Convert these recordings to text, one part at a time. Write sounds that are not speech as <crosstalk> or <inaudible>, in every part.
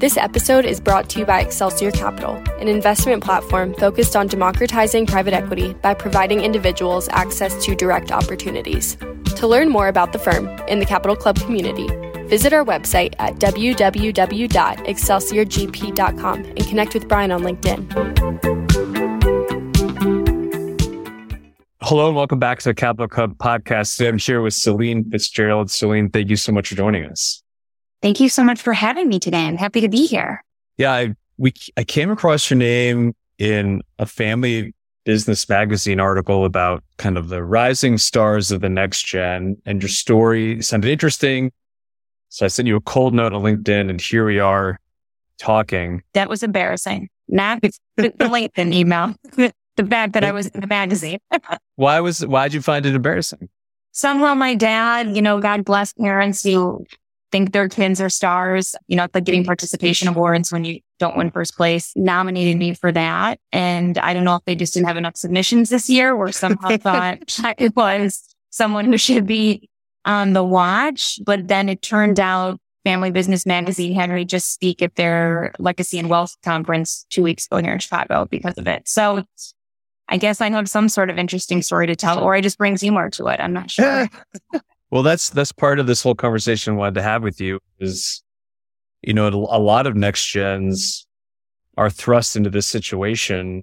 This episode is brought to you by Excelsior Capital, an investment platform focused on democratizing private equity by providing individuals access to direct opportunities. To learn more about the firm and the Capital Club community, visit our website at www.excelsiorgp.com and connect with Brian on LinkedIn. Hello and welcome back to the Capital Club podcast. Today I'm here with Celine Fitzgerald. Celine, thank you so much for joining us. Thank you so much for having me today. I'm happy to be here. Yeah, I, we I came across your name in a family business magazine article about kind of the rising stars of the next gen, and your story sounded interesting. So I sent you a cold note on LinkedIn, and here we are talking. That was embarrassing. Not the, the LinkedIn email, <laughs> the fact that I was in the magazine. <laughs> why was why did you find it embarrassing? Somehow my dad, you know, God bless parents who think their kids are stars. You know, it's like getting participation awards when you don't win first place, nominated me for that. And I don't know if they just didn't have enough submissions this year or somehow <laughs> thought <laughs> it was someone who should be on the watch. But then it turned out Family Business Magazine had me just speak at their Legacy and Wealth conference two weeks ago here in Chicago because of it. So I guess I have some sort of interesting story to tell, or I just bring humor to it. I'm not sure. <laughs> Well, that's that's part of this whole conversation I wanted to have with you is, you know, a lot of next gens are thrust into this situation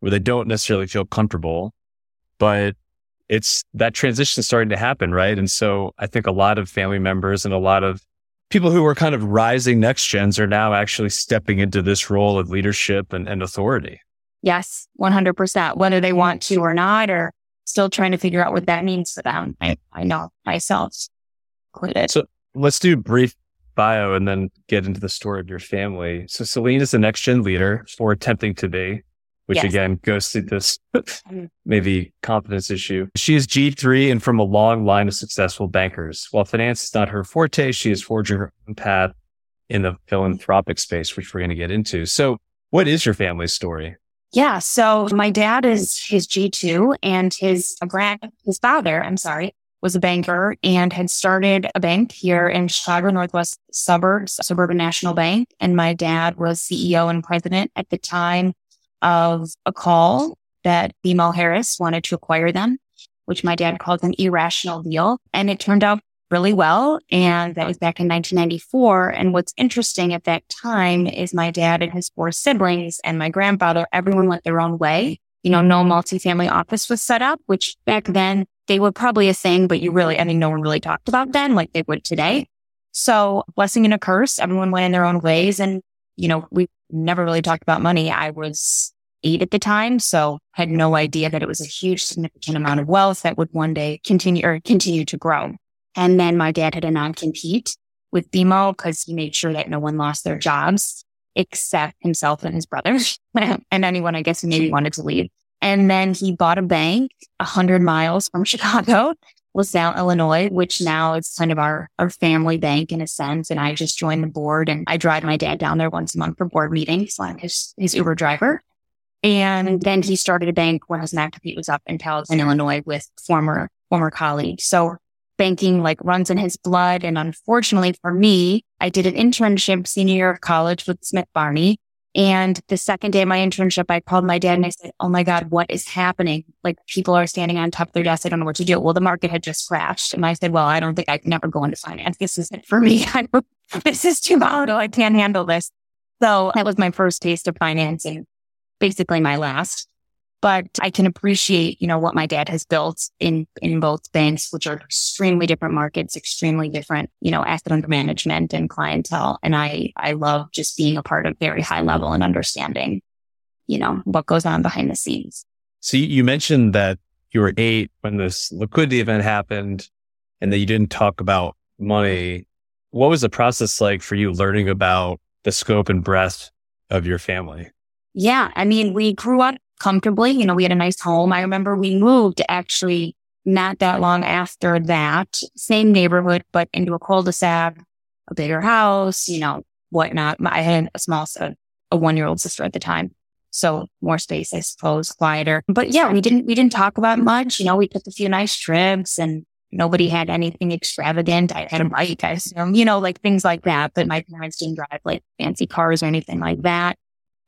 where they don't necessarily feel comfortable, but it's that transition starting to happen, right? And so I think a lot of family members and a lot of people who are kind of rising next gens are now actually stepping into this role of leadership and, and authority. Yes, 100%, whether they want to or not, or still trying to figure out what that means for them. I, I know myself included. So let's do brief bio and then get into the story of your family. So Celine is the next gen leader or attempting to be, which yes. again goes to this mm-hmm. maybe confidence issue. She is G3 and from a long line of successful bankers. While finance is not her forte, she is forging her own path in the philanthropic space, which we're going to get into. So what is your family story? Yeah. So my dad is his G2 and his grand, his father, I'm sorry, was a banker and had started a bank here in Chicago, Northwest suburbs, Suburban National Bank. And my dad was CEO and president at the time of a call that BMO Harris wanted to acquire them, which my dad called an irrational deal. And it turned out really well. And that was back in 1994. And what's interesting at that time is my dad and his four siblings and my grandfather, everyone went their own way. You know, no multifamily office was set up, which back then they were probably a thing, but you really, I mean, no one really talked about then like they would today. So blessing and a curse, everyone went in their own ways. And, you know, we never really talked about money. I was eight at the time. So had no idea that it was a huge significant amount of wealth that would one day continue or continue to grow. And then my dad had a non-compete with BMO because he made sure that no one lost their jobs. except himself and his brothers <laughs> and anyone I guess who maybe wanted to leave. And then he bought a bank a hundred miles from <laughs> Chicago, LaSalle, Illinois, which now is kind of our, our family bank in a sense. And I just joined the board and I drive my dad down there once a month for board meetings. I'm his, his Uber driver. And then he started a bank when his McAfee was up in Palatine, Illinois with former, former colleagues. So banking like runs in his blood. And unfortunately for me, I did an internship senior year of college with Smith Barney. And the second day of my internship, I called my dad and I said, Oh my God, what is happening? Like people are standing on top of their desk. I don't know what to do. Well, the market had just crashed. And I said, Well, I don't think I can ever go into finance. This isn't for me. <laughs> this is too volatile. I can't handle this. So that was my first taste of finance and basically my last but I can appreciate, you know, what my dad has built in, in both banks, which are extremely different markets, extremely different, you know, asset under management and clientele. And I, I love just being a part of very high level and understanding, you know, what goes on behind the scenes. So you mentioned that you were eight when this liquidity event happened and that you didn't talk about money. What was the process like for you learning about the scope and breadth of your family? Yeah. I mean, we grew up comfortably. You know, we had a nice home. I remember we moved actually not that long after that, same neighborhood, but into a cul-de-sac, a bigger house, you know, whatnot. I had a small, a one year old sister at the time. So more space, I suppose, quieter. But yeah, we didn't, we didn't talk about much. You know, we took a few nice trips and nobody had anything extravagant. I had a bike, I assume, you know, like things like that. But my parents didn't drive like fancy cars or anything like that.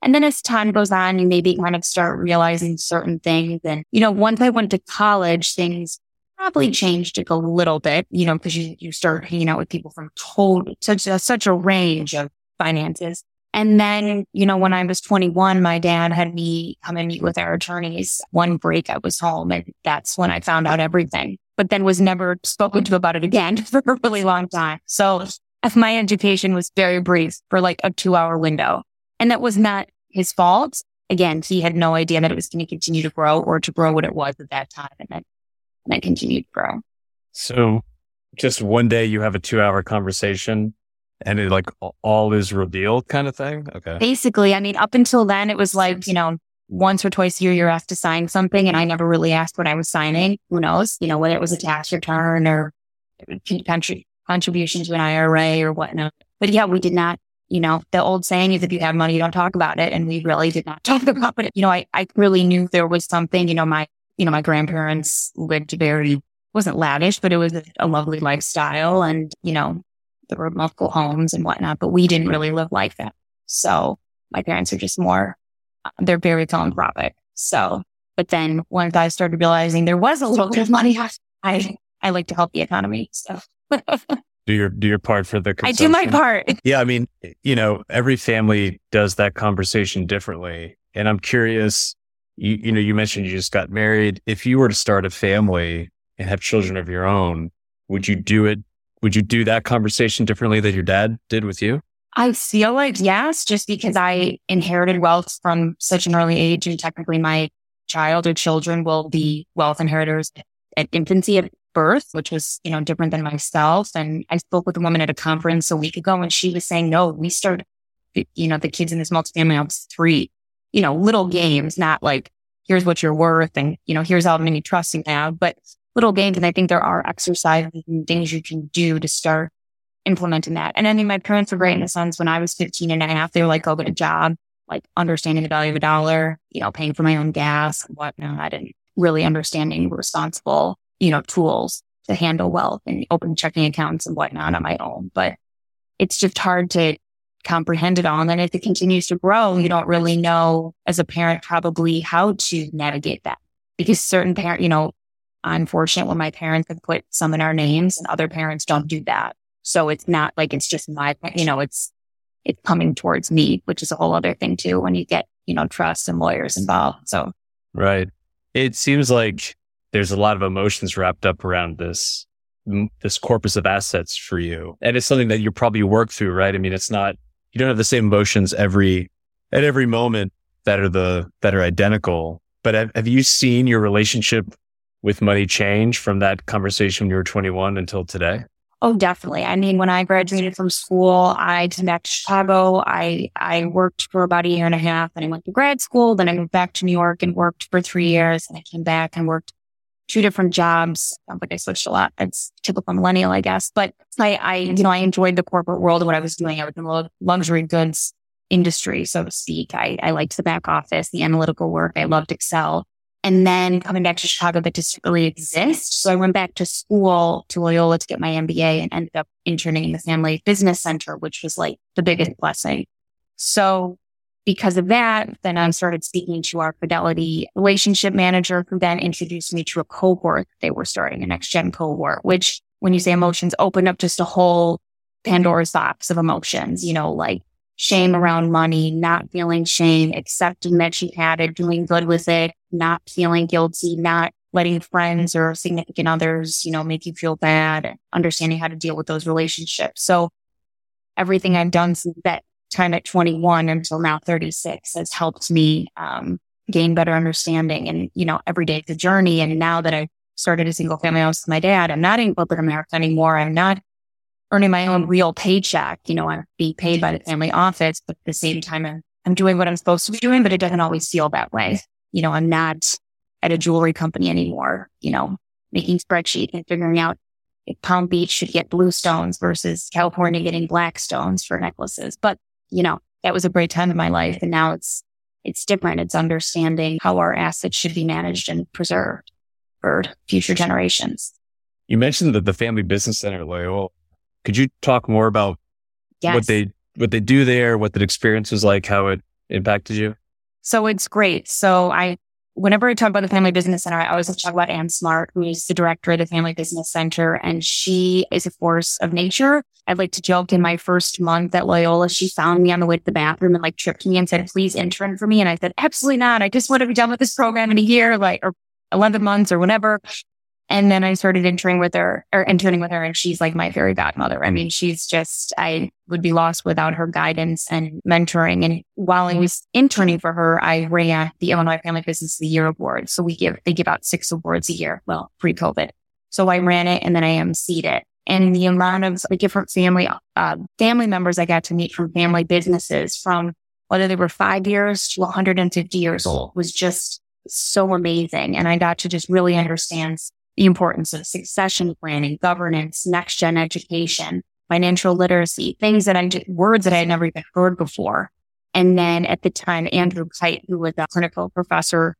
And then as time goes on, you maybe kind of start realizing certain things. And, you know, once I went to college, things probably changed a little bit, you know, because you, you start hanging out with people from total, such a, such a range of finances. And then, you know, when I was 21, my dad had me come and meet with our attorneys. One break I was home and that's when I found out everything, but then was never spoken to about it again <laughs> for a really long time. So my education was very brief for like a two hour window. And that was not his fault. Again, he had no idea that it was going to continue to grow or to grow what it was at that time and then, and then continue to grow. So just one day you have a two hour conversation and it like all is revealed kind of thing. Okay. Basically, I mean, up until then, it was like, you know, once or twice a year, you're asked to sign something. And I never really asked what I was signing. Who knows, you know, whether it was a tax return or country contribution to an IRA or whatnot. But yeah, we did not you know, the old saying is if you have money, you don't talk about it. And we really did not <laughs> talk about it. You know, I, I really knew there was something, you know, my, you know, my grandparents lived very, wasn't lavish, but it was a, lovely lifestyle. And, you know, there were multiple homes and whatnot, but we didn't really live like that. So my parents are just more, uh, they're very philanthropic. So, but then once I started realizing there was a little bit of money, <laughs> I, I like to help the economy. So. <laughs> do your do your part for the I do my part. <laughs> yeah, I mean, you know, every family does that conversation differently. And I'm curious, you, you know, you mentioned you just got married. If you were to start a family and have children of your own, would you do it? Would you do that conversation differently than your dad did with you? I feel like yes, just because I inherited wealth from such an early age and technically my child or children will be wealth inheritors at infancy birth, which was, you know, different than myself. And I spoke with a woman at a conference a week ago and she was saying, no, we started, you know, the kids in this multifamily house three, you know, little games, not like, here's what you're worth and, you know, here's how many trusts you have, but little games. And I think there are exercises and things you can do to start implementing that. And I think my parents were great in the sense when I was 15 and a half, they were like, go get a job, like understanding the value of a dollar, you know, paying for my own gas and whatnot and really understanding responsible you know, tools to handle wealth and open checking accounts and whatnot on my own. But it's just hard to comprehend it all. And then if it continues to grow, you don't really know as a parent probably how to navigate that because certain parent, you know, unfortunate when my parents have put some in our names and other parents don't do that. So it's not like it's just my, you know, it's, it's coming towards me, which is a whole other thing too when you get, you know, trust and lawyers involved. So. Right. It seems like there's a lot of emotions wrapped up around this this corpus of assets for you and it's something that you probably work through right i mean it's not you don't have the same emotions every at every moment that are the that are identical but have, have you seen your relationship with money change from that conversation when you were 21 until today Oh, definitely. I mean, when I graduated from school, I came back to Chicago. I, I worked for about a year and a half and I went to grad school. Then I moved back to New York and worked for three years. And I came back and worked two different jobs. Sounds like I switched a lot. It's typical millennial, I guess. But I, I, you know, I enjoyed the corporate world and what I was doing. I was in the luxury goods industry, so to speak. I, I liked the back office, the analytical work. I loved Excel. And then coming back to Chicago, that just really exist. So I went back to school to Loyola to get my MBA and ended up interning in the Family Business Center, which was like the biggest blessing. So because of that, then I started speaking to our Fidelity relationship manager, who then introduced me to a cohort. They were starting a next gen cohort, which when you say emotions, opened up just a whole Pandora's box of emotions, you know, like shame around money, not feeling shame, accepting that she had it, doing good with it, not feeling guilty, not letting friends or significant others, you know, make you feel bad, understanding how to deal with those relationships. So everything I've done since that time at 21 until now 36 has helped me um, gain better understanding. And, you know, every day it's a journey. And now that I've started a single family house with my dad, I'm not in corporate America anymore. I'm not earning my own real paycheck. You know, I'm being paid by the family office, but at the same time, I'm, I'm doing what I'm supposed to be doing, but it doesn't always feel that way. You know, I'm not at a jewelry company anymore, you know, making spreadsheets and figuring out if Palm Beach should get blue stones versus California getting black stones for necklaces. But, you know, that was a great time in my life. And now it's, it's different. It's understanding how our assets should be managed and preserved for future generations. You mentioned that the Family Business Center Loyola could you talk more about yes. what they what they do there, what the experience was like, how it impacted you? So it's great. So I whenever I talk about the Family Business Center, I always talk about Ann Smart, who is the director of the Family Business Center, and she is a force of nature. I'd like to joke in my first month at Loyola, she found me on the way to the bathroom and like tripped me and said, please intern for me. And I said, absolutely not. I just want to be done with this program in a year, like, or 11 months or whatever. And then I started interning with her or interning with her and she's like my fairy godmother. I mean, she's just, I would be lost without her guidance and mentoring. And while I was interning for her, I ran the Illinois Family Business of the Year Award. So we give, they give out six awards a year. Well, pre COVID. So I ran it and then I emceed it. And the amount of the different family, uh, family members I got to meet from family businesses from whether they were five years to 150 years old was just so amazing. And I got to just really understand the importance of succession planning, governance, next gen education, financial literacy, things that I did, words that I had never even heard before. And then at the time, Andrew Keyt, who was a clinical professor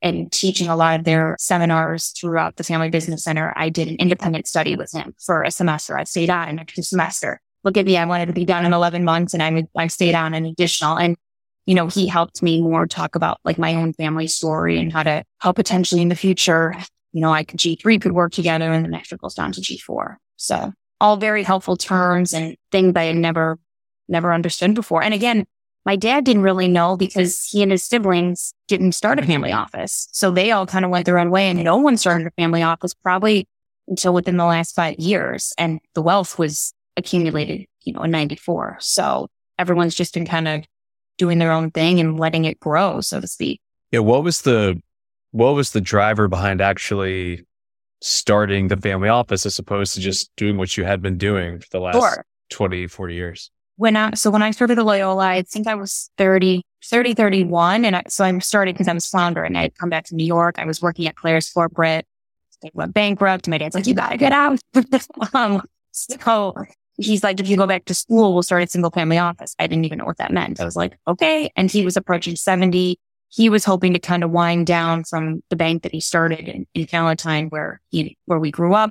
and teaching a lot of their seminars throughout the Family Business Center, I did an independent study with him for a semester. I stayed on an extra semester. Look at me. I wanted to be done in 11 months and I, I stayed on an additional. And, you know, he helped me more talk about like my own family story and how to help potentially in the future you know, I could G3 could work together and the next goes down to G4. So all very helpful terms and things I never, never understood before. And again, my dad didn't really know because he and his siblings didn't start a family office. So they all kind of went their own way and no one started a family office probably until within the last five years. And the wealth was accumulated, you know, in 94. So everyone's just been kind of doing their own thing and letting it grow, so to speak. Yeah. What was the what was the driver behind actually starting the family office as opposed to just doing what you had been doing for the last sure. 20, 40 years? When I, so when I started the Loyola, I think I was 30, 30, 31. And I, so I started because I was floundering. I had come back to New York. I was working at Claire's corporate. They went bankrupt. My dad's like, you gotta get out. <laughs> um, so he's like, if you go back to school, we'll start a single family office. I didn't even know what that meant. I was like, okay. And he was approaching 70 he was hoping to kind of wind down from the bank that he started in, in Palatine where he, where we grew up.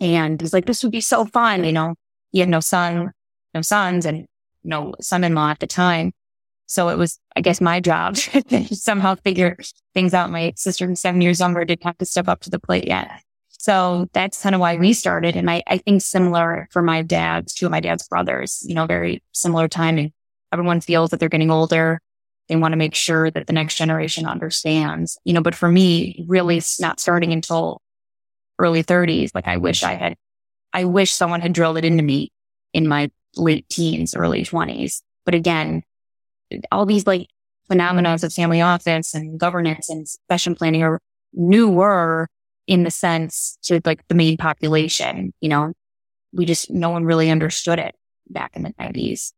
And he's like, this would be so fun. You know, he had no son, no sons and no son-in-law at the time. So it was, I guess, my job <laughs> to somehow figure things out. My sister who's seven years younger didn't have to step up to the plate yet. So that's kind of why we started. And I, I think similar for my dad's, two of my dad's brothers, you know, very similar timing. Everyone feels that they're getting older. They want to make sure that the next generation understands, you know, but for me, really not starting until early 30s. Like I wish I had, I wish someone had drilled it into me in my late teens, early 20s. But again, all these like phenomena of family office and governance and succession planning are newer in the sense to like the main population, you know, we just, no one really understood it back in the nineties,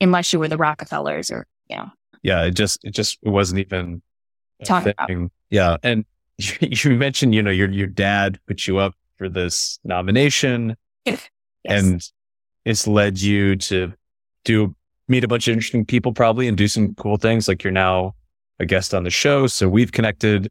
unless you were the Rockefellers or, you know. Yeah. It just, it just it wasn't even Talking about. Yeah. And <laughs> you mentioned, you know, your, your dad put you up for this nomination <laughs> Yes. and it's led you to do meet a bunch of interesting people probably and do some cool things. Like you're now a guest on the show. So we've connected.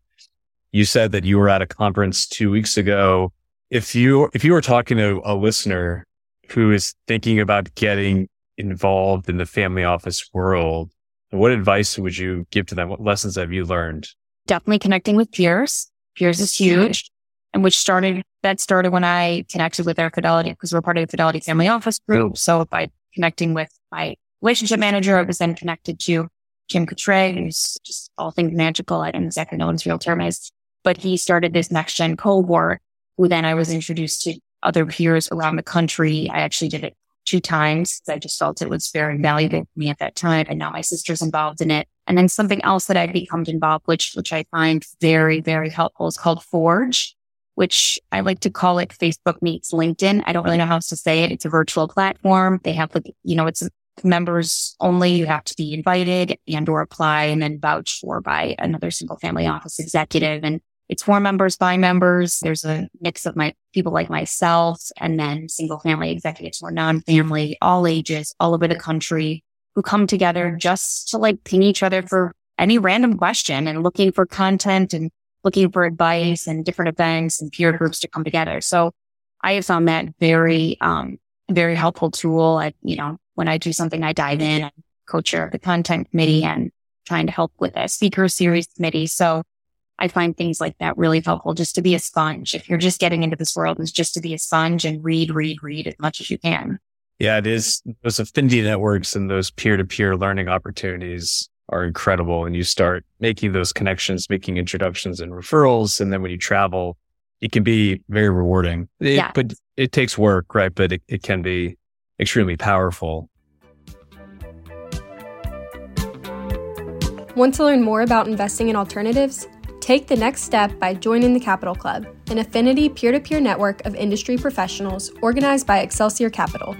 You said that you were at a conference two weeks ago. If you, if you were talking to a listener who is thinking about getting involved in the family office world, what advice would you give to them? What lessons have you learned? definitely connecting with peers. Peers is huge. And which started, that started when I connected with our Fidelity because we're part of the Fidelity Family Office group. So by connecting with my relationship manager, I was then connected to Jim Cotray, who's just all things magical. I don't exactly know what his real term is, but he started this next gen cohort who then I was introduced to other peers around the country. I actually did it two times. I just felt it was very valuable for me at that time. And now my sister's involved in it. And then something else that I've become involved, which, which I find very, very helpful is called Forge, which I like to call it Facebook meets LinkedIn. I don't really know how else to say it. It's a virtual platform. They have like, you know, it's members only. You have to be invited and or apply and then vouch for by another single family office executive. And it's for members by members. There's a mix of my people like myself and then single family executives or non-family, all ages, all over the country who come together just to like ping each other for any random question and looking for content and looking for advice and different events and peer groups to come together. So I have found that very, um, very helpful tool. I, you know, when I do something, I dive in and co-chair the content committee and trying to help with a speaker series committee. So I find things like that really helpful just to be a sponge. If you're just getting into this world, is just to be a sponge and read, read, read as much as you can. Yeah, it is. Those affinity networks and those peer to peer learning opportunities are incredible. And you start making those connections, making introductions and referrals. And then when you travel, it can be very rewarding. It, Yeah. But it takes work, right? But it, it can be extremely powerful. Want to learn more about investing in alternatives? Take the next step by joining the Capital Club, an affinity peer to peer network of industry professionals organized by Excelsior Capital.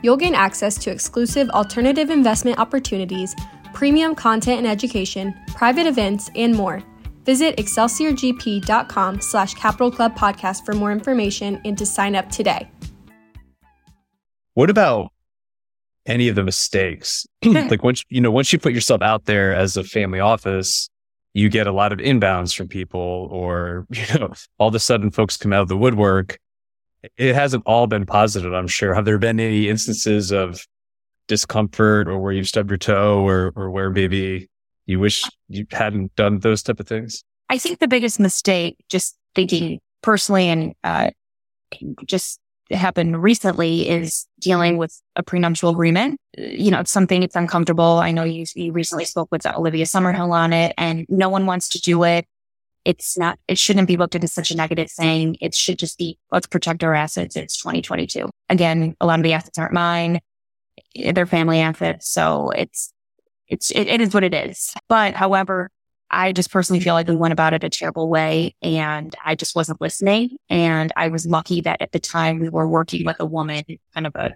You'll gain access to exclusive alternative investment opportunities, premium content and education, private events, and more. Visit excelsiorgp.com slash capital club podcast for more information and to sign up today. What about any of the mistakes? <clears throat> like once, you know, once you put yourself out there as a family office, you get a lot of inbounds from people or, <laughs> you know, all of a sudden folks come out of the woodwork. It hasn't all been positive, I'm sure. Have there been any instances of discomfort or where you've stubbed your toe or, or where maybe you wish you hadn't done those type of things? I think the biggest mistake, just thinking personally and uh, just happened recently, is dealing with a prenuptial agreement. You know, it's something it's uncomfortable. I know you, you recently spoke with Olivia Summerhill on it, and no one wants to do it. It's not. It shouldn't be looked at as such a negative thing. It should just be let's protect our assets. It's 2022. Again, a lot of the assets aren't mine; they're family assets. So it's it's it, it is what it is. But however, I just personally feel like we went about it a terrible way and I just wasn't listening. And I was lucky that at the time we were working with a woman, kind of a,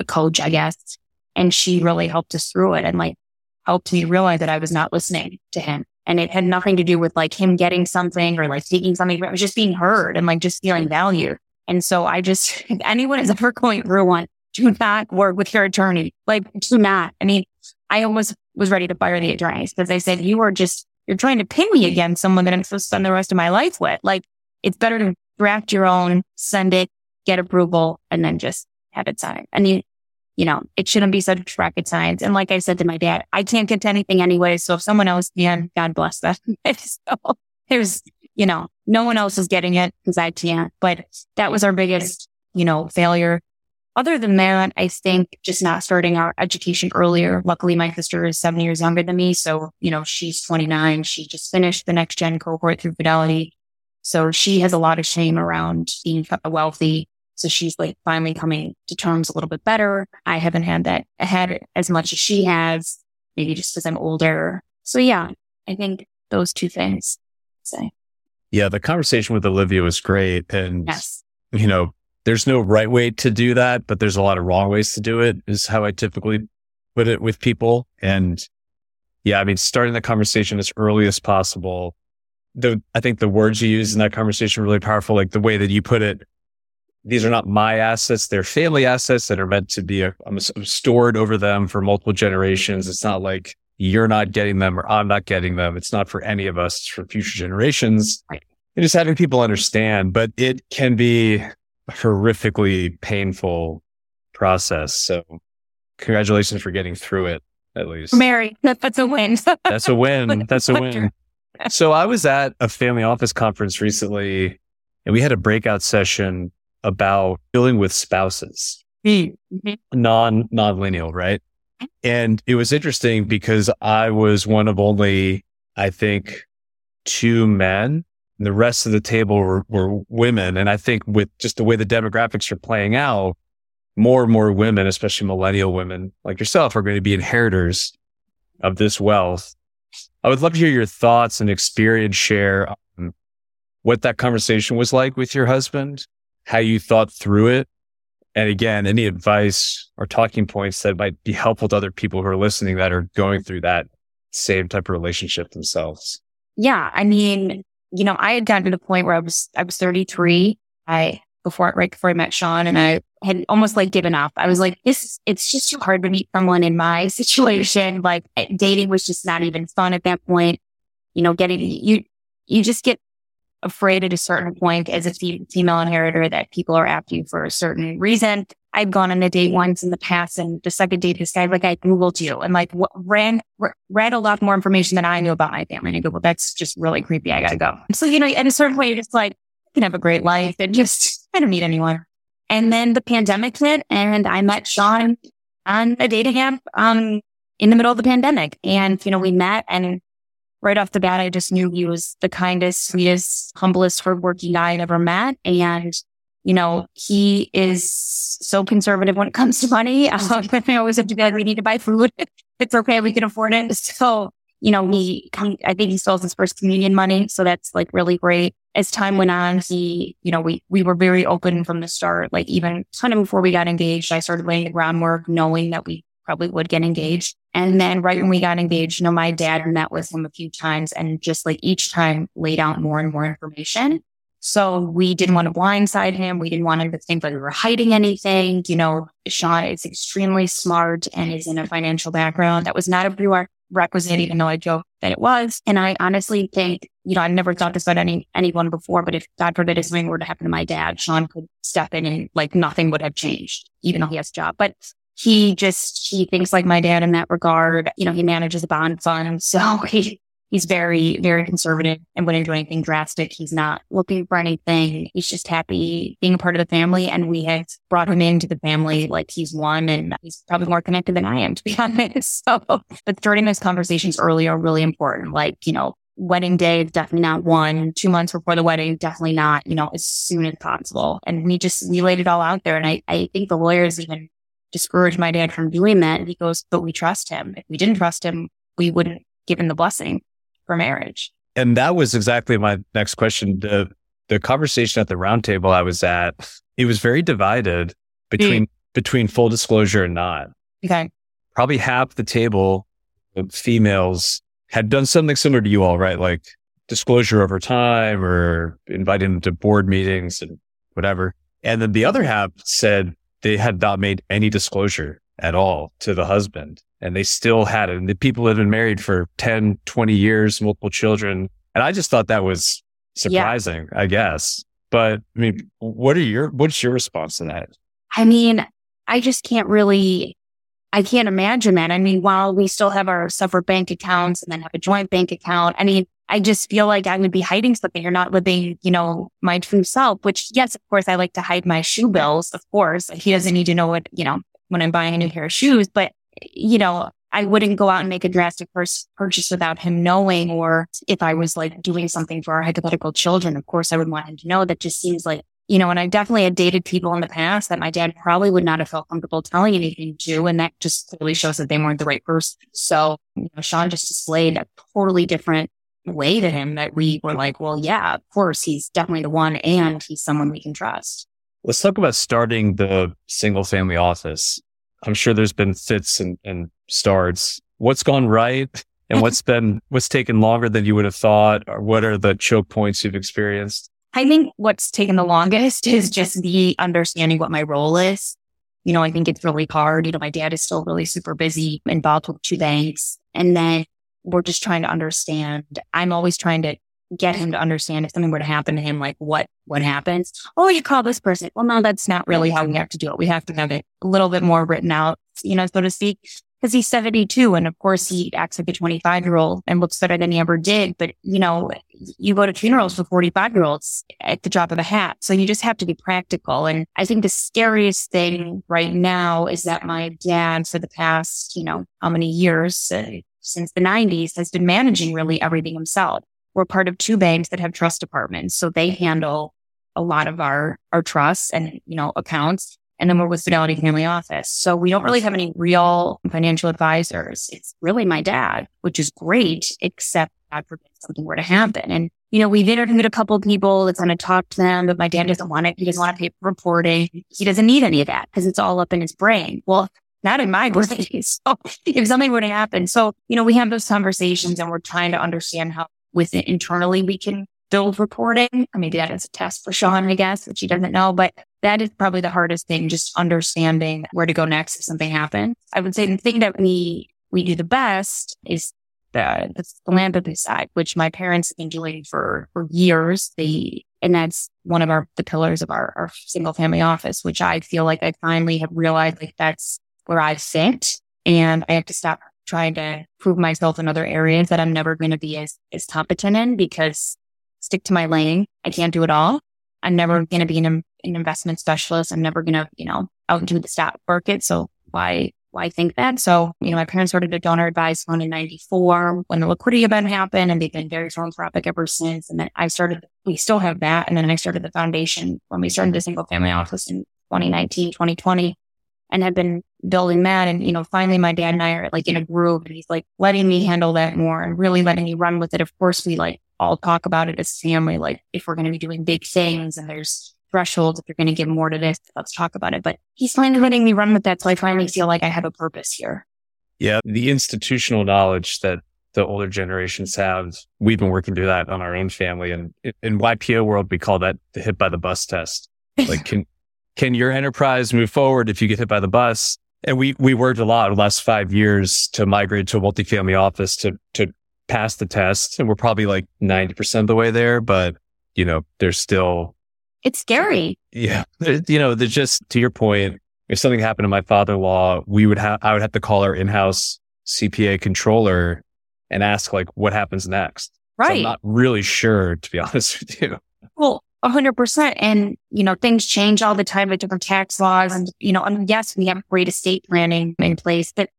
a coach, I guess. And she really helped us through it and like helped me realize that I was not listening to him. And it had nothing to do with like him getting something or like seeking something. It was just being heard and like just feeling valued. And so I just, <laughs> if anyone is ever going through one, do not work with your attorney. Like, do not. I mean, I almost was ready to fire the attorneys because they said, you are just, you're trying to pin me against someone that I'm supposed to spend the rest of my life with. Like, it's better to draft your own, send it, get approval, and then just have it signed. And you, you know, it shouldn't be such rocket science. And like I said to my dad, I can't get to anything anyway. So if someone else can, God bless them. <laughs> so there's, you know, no one else is getting it because I can't. But that was our biggest, you know, failure. Other than that, I think just not starting our education earlier. Luckily, my sister is seven years younger than me. So, you know, she's 29. She just finished the next gen cohort through Fidelity. So she has a lot of shame around being uh, wealthy. So she's like finally coming to terms a little bit better. I haven't had that had as much as she has, maybe just because I'm older. So yeah, I think those two things. I'd say Yeah, the conversation with Olivia was great. And, yes, you know, there's no right way to do that, but there's a lot of wrong ways to do it is how I typically put it with people. And yeah, I mean, starting the conversation as early as possible. The, I think the words you use in that conversation are really powerful. Like the way that you put it, these are not my assets. They're family assets that are meant to be uh, um, a, I'm stored over them for multiple generations. It's not like you're not getting them or I'm not getting them. It's not for any of us. It's for future generations. And just having people understand, but it can be horrifically painful process. So congratulations for getting through it at least. Mary, that's a win. <laughs> that's a win. That's a win. So I was at a family office conference recently and we had a breakout session about dealing with spouses, mm-hmm. non, non-lineal, right? And it was interesting because I was one of only, I think, two men the rest of the table were, were women. And I think with just the way the demographics are playing out, more and more women, especially millennial women like yourself, are going to be inheritors of this wealth. I would love to hear your thoughts and experience share on what that conversation was like with your husband, how you thought through it. And again, any advice or talking points that might be helpful to other people who are listening that are going through that same type of relationship themselves. Yeah. I mean, you know, I had gotten to the point where I was, I was 33. I, before, right before I met Sean and I had almost like given up. I was like, this, it's just too hard to meet someone in my <laughs> situation. Like dating was just not even fun at that point. You know, getting, you, you just get afraid at a certain point as a female inheritor that people are after you for a certain reason. I've gone on a date once in the past and the second date, this guy, like I Googled you and like what, ran, read a lot more information than I knew about my family. And I go, well, that's just really creepy. I gotta go. So, you know, at a certain point, you're just like, I can have a great life and just, <laughs> I don't need anyone. And then the pandemic hit and I met Sean on a dating app, um, in the middle of the pandemic. And, you know, we met and right off the bat, I just knew he was the kindest, sweetest, humblest, hardworking guy I'd ever met. And, you know, he is so conservative when it comes to money. <laughs> Um, I always have to be like, we need to buy food. <laughs> it's okay. We can afford it. So, you know, he, I think he stole his first communion money. So that's like really great. As time went on, he, you know, we, we were very open from the start. Like even kind of before we got engaged, I started laying the groundwork, knowing that we probably would get engaged. And then right when we got engaged, you know, my dad met with him a few times and just like each time laid out more and more information. So we didn't want to blindside him. We didn't want him to think that we were hiding anything. You know, Sean is extremely smart and is in a financial background. That was not a prerequisite, even though I joke that it was. And I honestly think, you know, I've never thought this about any anyone before, but if God forbid if something were to happen to my dad, Sean could step in and like nothing would have changed, even though he has a job. But he just, he thinks like my dad in that regard. You know, he manages a bond fund. <laughs> So he, he's very, very conservative and wouldn't do anything drastic. He's not looking for anything. He's just happy being a part of the family. And we have brought him into the family like he's one and he's probably more connected than I am, to be <laughs> honest. So, but starting those conversations early are really important. Like, you know, wedding day is definitely not one, two months before the wedding, definitely not, you know, as soon as possible. And we just, we laid it all out there. And I, I think the lawyers even discouraged my dad from doing that. He goes, but we trust him. If we didn't trust him, we wouldn't give him the blessing for marriage. And that was exactly my next question. The the conversation at the roundtable I was at, it was very divided between mm. between full disclosure and not. Okay. Probably half the table of females had done something similar to you all, right? Like disclosure over time or inviting them to board meetings and whatever. And then the other half said, they had not made any disclosure at all to the husband and they still had it. And the people had been married for 10, 20 years, multiple children. And I just thought that was surprising, yeah. I guess. But I mean, what are your, what's your response to that? I mean, I just can't really, I can't imagine that. I mean, while we still have our separate bank accounts and then have a joint bank account, I mean, I just feel like I would be hiding something. You're not living, you know, my true self, which yes, of course, I like to hide my shoe bills. Of course, he doesn't need to know what, you know, when I'm buying a new pair of shoes, but you know, I wouldn't go out and make a drastic purchase without him knowing, or if I was like doing something for our hypothetical children, of course, I would want him to know. That just seems like, you know, and I definitely had dated people in the past that my dad probably would not have felt comfortable telling anything to. And that just clearly shows that they weren't the right person. So, you know, Sean just displayed a totally different way to him that we were like, well, yeah, of course, he's definitely the one and he's someone we can trust. Let's talk about starting the single family office. I'm sure there's been fits and, and starts. What's gone right and what's <laughs> been, what's taken longer than you would have thought? Or what are the choke points you've experienced? I think what's taken the longest <laughs> is just the understanding what my role is. You know, I think it's really hard. You know, my dad is still really super busy, involved with two banks. And then we're just trying to understand. I'm always trying to get him to understand if something were to happen to him, like what, what happens. Oh, you call this person. Well, no, that's not really how we have to do it. We have to have it a little bit more written out, you know, so to speak because he's 72. And of course he acts like a 25 year old and looks better than he ever did. But you know, you go to funerals for 45 year olds at the drop of a hat. So you just have to be practical. And I think the scariest thing right now is that my dad for the past, you know, how many years uh, since the 90s has been managing really everything himself. We're part of two banks that have trust departments. So they handle a lot of our, our trusts and, you know, accounts. And then we're with Fidelity Family Office. So we don't really have any real financial advisors. It's really my dad, which is great, except God forbid something were to happen. And, you know, we've interviewed a couple of people that's going to talk to them, but my dad doesn't want it. He doesn't want to pay for reporting. He doesn't need any of that because it's all up in his brain. Well, not in my <laughs> brain. So if something were to happen. So, you know, we have those conversations and we're trying to understand how within internally we can build reporting. I mean, that is a test for Sean, I guess, which he doesn't know, but that is probably the hardest thing, just understanding where to go next if something happens. I would say the thing that we, we do the best is the, the philanthropy side, which my parents have been doing for, for years. They, and that's one of our, the pillars of our, our single family office, which I feel like I finally have realized like that's where I sit and I have to stop trying to prove myself in other areas that I'm never going to be as, as competent in because stick to my lane. I can't do it all. I'm never mm-hmm. going to be an, an investment specialist. I'm never going to, you know, outdo the stock market. So why, why think that? So, you know, my parents started a donor advised fund in 94 when the liquidity event happened and they've been very philanthropic ever since. And then I started, we still have that. And then I started the foundation when we started the single family office in 2019, 2020 and have been building that. And, you know, finally my dad and I are like in a groove and he's like letting me handle that more and really letting me run with it. Of course, we like all talk about it as family. Like if we're going to be doing big things and there's thresholds, if you're going to give more to this, let's talk about it. But he's finally letting me run with that. So I finally feel like I have a purpose here. Yeah. The institutional knowledge that the older generations have, we've been working through that on our own family. And in YPO world, we call that the hit by the bus test. <laughs> Like can, can your enterprise move forward if you get hit by the bus? And we, we worked a lot the last five years to migrate to a multifamily office to, to pass the test. And we're probably like 90% of the way there, but you know, there's still. It's scary. Yeah. You know, there's just to your point, if something happened to my father-in-law, we would have, I would have to call our in-house CPA controller and ask like, what happens next? Right. So I'm not really sure, to be <laughs> honest with you. Well, a hundred percent. And, you know, things change all the time with different tax laws. And, you know, and yes, we have great estate planning in place, but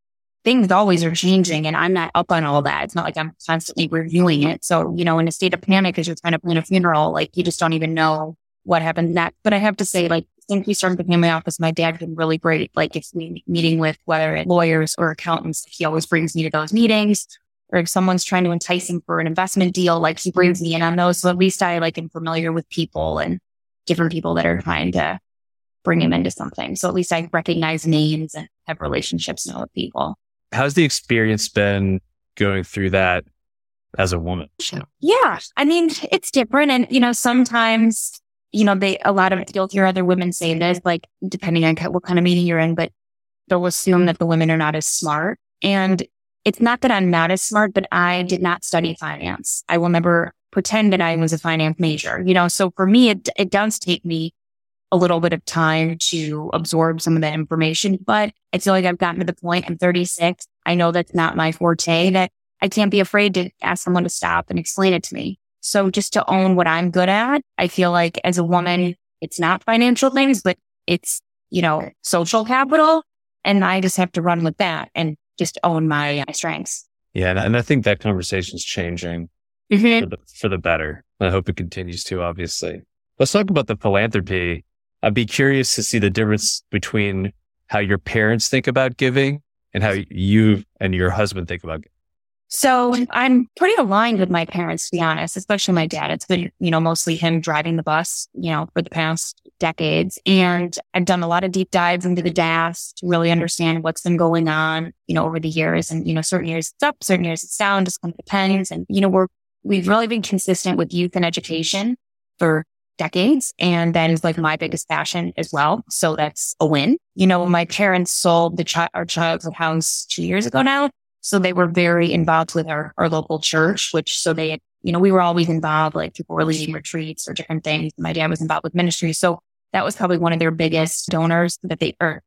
things always are changing and I'm not up on all that. It's not like I'm constantly reviewing it. So, you know, in a state of panic as you're trying to plan a funeral, like you just don't even know what happened next. But I have to say, like, since we started the family office, my dad's been really great. Like if we meeting with whether lawyers or accountants, he always brings me to those meetings. Or if someone's trying to entice him for an investment deal, like he brings me in on those. So at least I like am familiar with people and different people that are trying to bring him into something. So at least I recognize names and have relationships now with people. How's the experience been going through that as a woman? Yeah. I mean, it's different. And, you know, sometimes, you know, they, a lot of, you'll hear other women say this, like, depending on what kind of meeting you're in, but they'll assume that the women are not as smart. And it's not that I'm not as smart, but I did not study finance. I will never pretend that I was a finance major, you know, so for me, it, it does take me a little bit of time to absorb some of that information, but I feel like I've gotten to the point. I'm 36. I know that's not my forte that I can't be afraid to ask someone to stop and explain it to me. So just to own what I'm good at, I feel like as a woman, it's not financial things, but it's, you know, social capital. And I just have to run with that and just own my, my strengths. Yeah. And I think that conversation is changing mm-hmm. for, the, for the better. I hope it continues to, obviously. Let's talk about the philanthropy. I'd be curious to see the difference between how your parents think about giving and how you and your husband think about giving. So I'm pretty aligned with my parents, to be honest, especially my dad. It's been, you know, mostly him driving the bus, you know, for the past decades. And I've done a lot of deep dives into the DAFs to really understand what's been going on, you know, over the years. And, you know, certain years it's up, certain years it's down, just kind of depends. And, you know, we're, we've really been consistent with youth and education for decades. And that is like my biggest passion as well. So that's a win. You know, my parents sold the child, our childhood house two years ago now. So they were very involved with our, our local church, which so they, you know, we were always involved, like people were leading retreats or different things. My dad was involved with ministry. So that was probably one of their biggest donors that they, or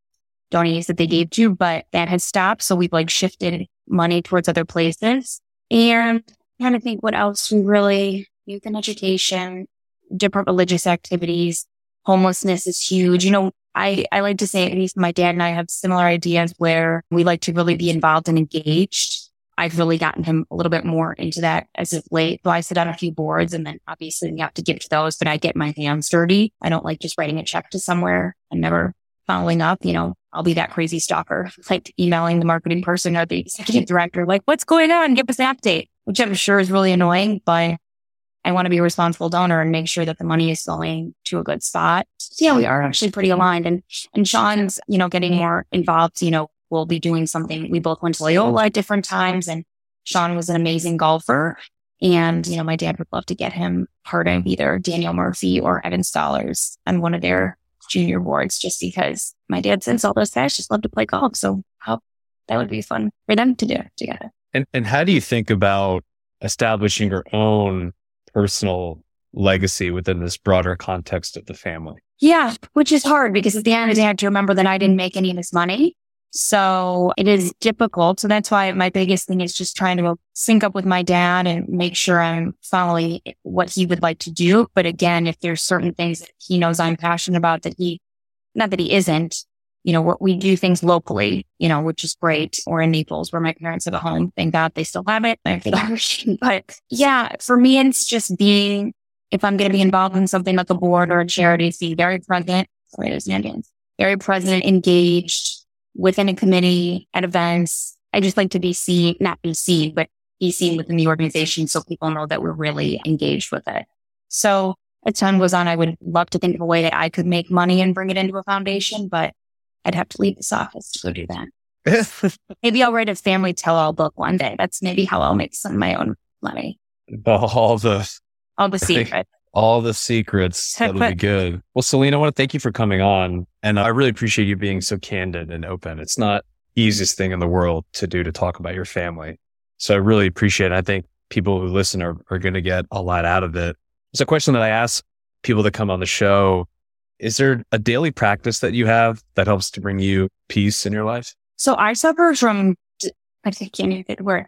donations that they gave to, but that has stopped. So we've like shifted money towards other places. And I'm trying to think what else we really, youth and education, different religious activities. Homelessness is huge. You know, I, I like to say, at least my dad and I have similar ideas where we like to really be involved and engaged. I've really gotten him a little bit more into that as of late. So I sit on a few boards and then obviously you have to give to those, but I get my hands dirty. I don't like just writing a check to somewhere and never following up. You know, I'll be that crazy stalker, <laughs> like emailing the marketing person or the executive director, like, what's going on? Give us an update, which I'm sure is really annoying, but I want to be a responsible donor and make sure that the money is going to a good spot. So yeah, we are actually pretty aligned. And, and Sean's, you know, getting more involved, you know, we'll be doing something. We both went to Loyola at different times and Sean was an amazing golfer. And, you know, my dad would love to get him part of either Daniel Murphy or Evans Scholars on one of their junior boards just because my dad, since all those guys just love to play golf. So how that would be fun for them to do together. And, and how do you think about establishing your own personal legacy within this broader context of the family. Yeah, which is hard because at the end of the day, I have to remember that I didn't make any of this money. So it is difficult. So that's why my biggest thing is just trying to sync up with my dad and make sure I'm following what he would like to do. But again, if there's certain things that he knows I'm passionate about that he, not that he isn't, you know, what we do things locally, you know, which is great. Or in Naples where my parents have a home. Thank God they still have it. <laughs> But yeah, for me, it's just being, if I'm going to be involved in something like a board or a charity, be very present. Sorry, there's Indians. Very present, engaged within a committee at events. I just like to be seen, not be seen, but be seen within the organization so people know that we're really engaged with it. So as time goes on, I would love to think of a way that I could make money and bring it into a foundation, but I'd have to leave this office to go do that. <laughs> maybe I'll write a family tell all book one day. That's maybe how I'll make some of my own money. All the all the secrets. All the secrets. <laughs> That'll be good. Well, Celine, I want to thank you for coming on. And I really appreciate you being so candid and open. It's not easiest thing in the world to do to talk about your family. So I really appreciate it. I think people who listen are, are going to get a lot out of it. It's a question that I ask people that come on the show is there a daily practice that you have that helps to bring you peace in your life? So I suffer from, I can't even get word,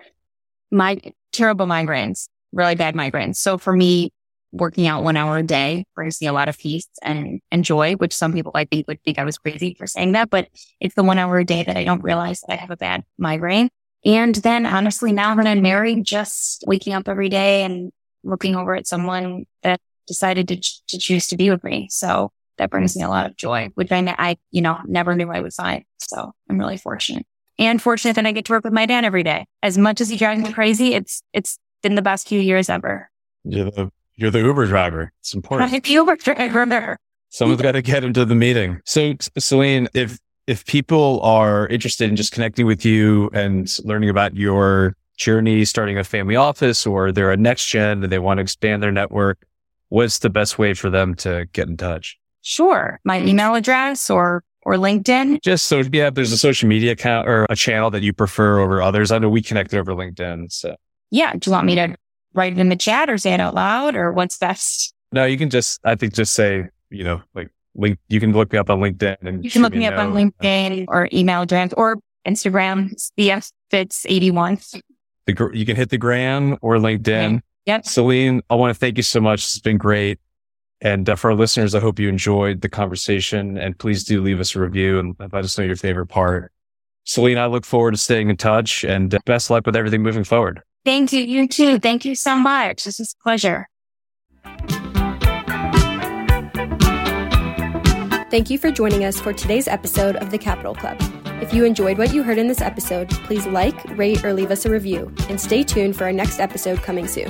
my terrible migraines, really bad migraines. So for me, working out one hour a day brings me a lot of peace and, and joy, which some people I think would think I was crazy for saying that, but it's the one hour a day that I don't realize that I have a bad migraine. And then honestly, now that I'm married, just waking up every day and looking over at someone that decided to, to choose to be with me. So that brings me a lot of joy, which I, I, you know, never knew I would find. So I'm really fortunate and fortunate that I get to work with my dad every day. As much as he drives me crazy, it's, it's been the best few years ever. You're the, you're the Uber driver. It's important. I'm the Uber driver. Someone's got to get him to the meeting. So Celine, if, if people are interested in just connecting with you and learning about your journey, starting a family office, or they're a next gen and they want to expand their network, what's the best way for them to get in touch? Sure. My hmm. email address or or LinkedIn. Just so yeah, there's a social media account or a channel that you prefer over others. I know we connected over LinkedIn. So yeah. Do you want me to write it in the chat or say it out loud or what's best? No, you can just I think just say, you know, like link you can look me up on LinkedIn and you can look me up on LinkedIn or email address or Instagram, CF Fitz 81. The, you can hit the gram or LinkedIn. Yep. Celine, I want to thank you so much. It's been great. And uh, for our listeners, I hope you enjoyed the conversation and please do leave us a review and let us know your favorite part. Celine, I look forward to staying in touch and uh, best luck with everything moving forward. Thank you. You too. Thank you so much. This is a pleasure. Thank you for joining us for today's episode of the Capital Club. If you enjoyed what you heard in this episode, please like, rate, or leave us a review. And stay tuned for our next episode coming soon.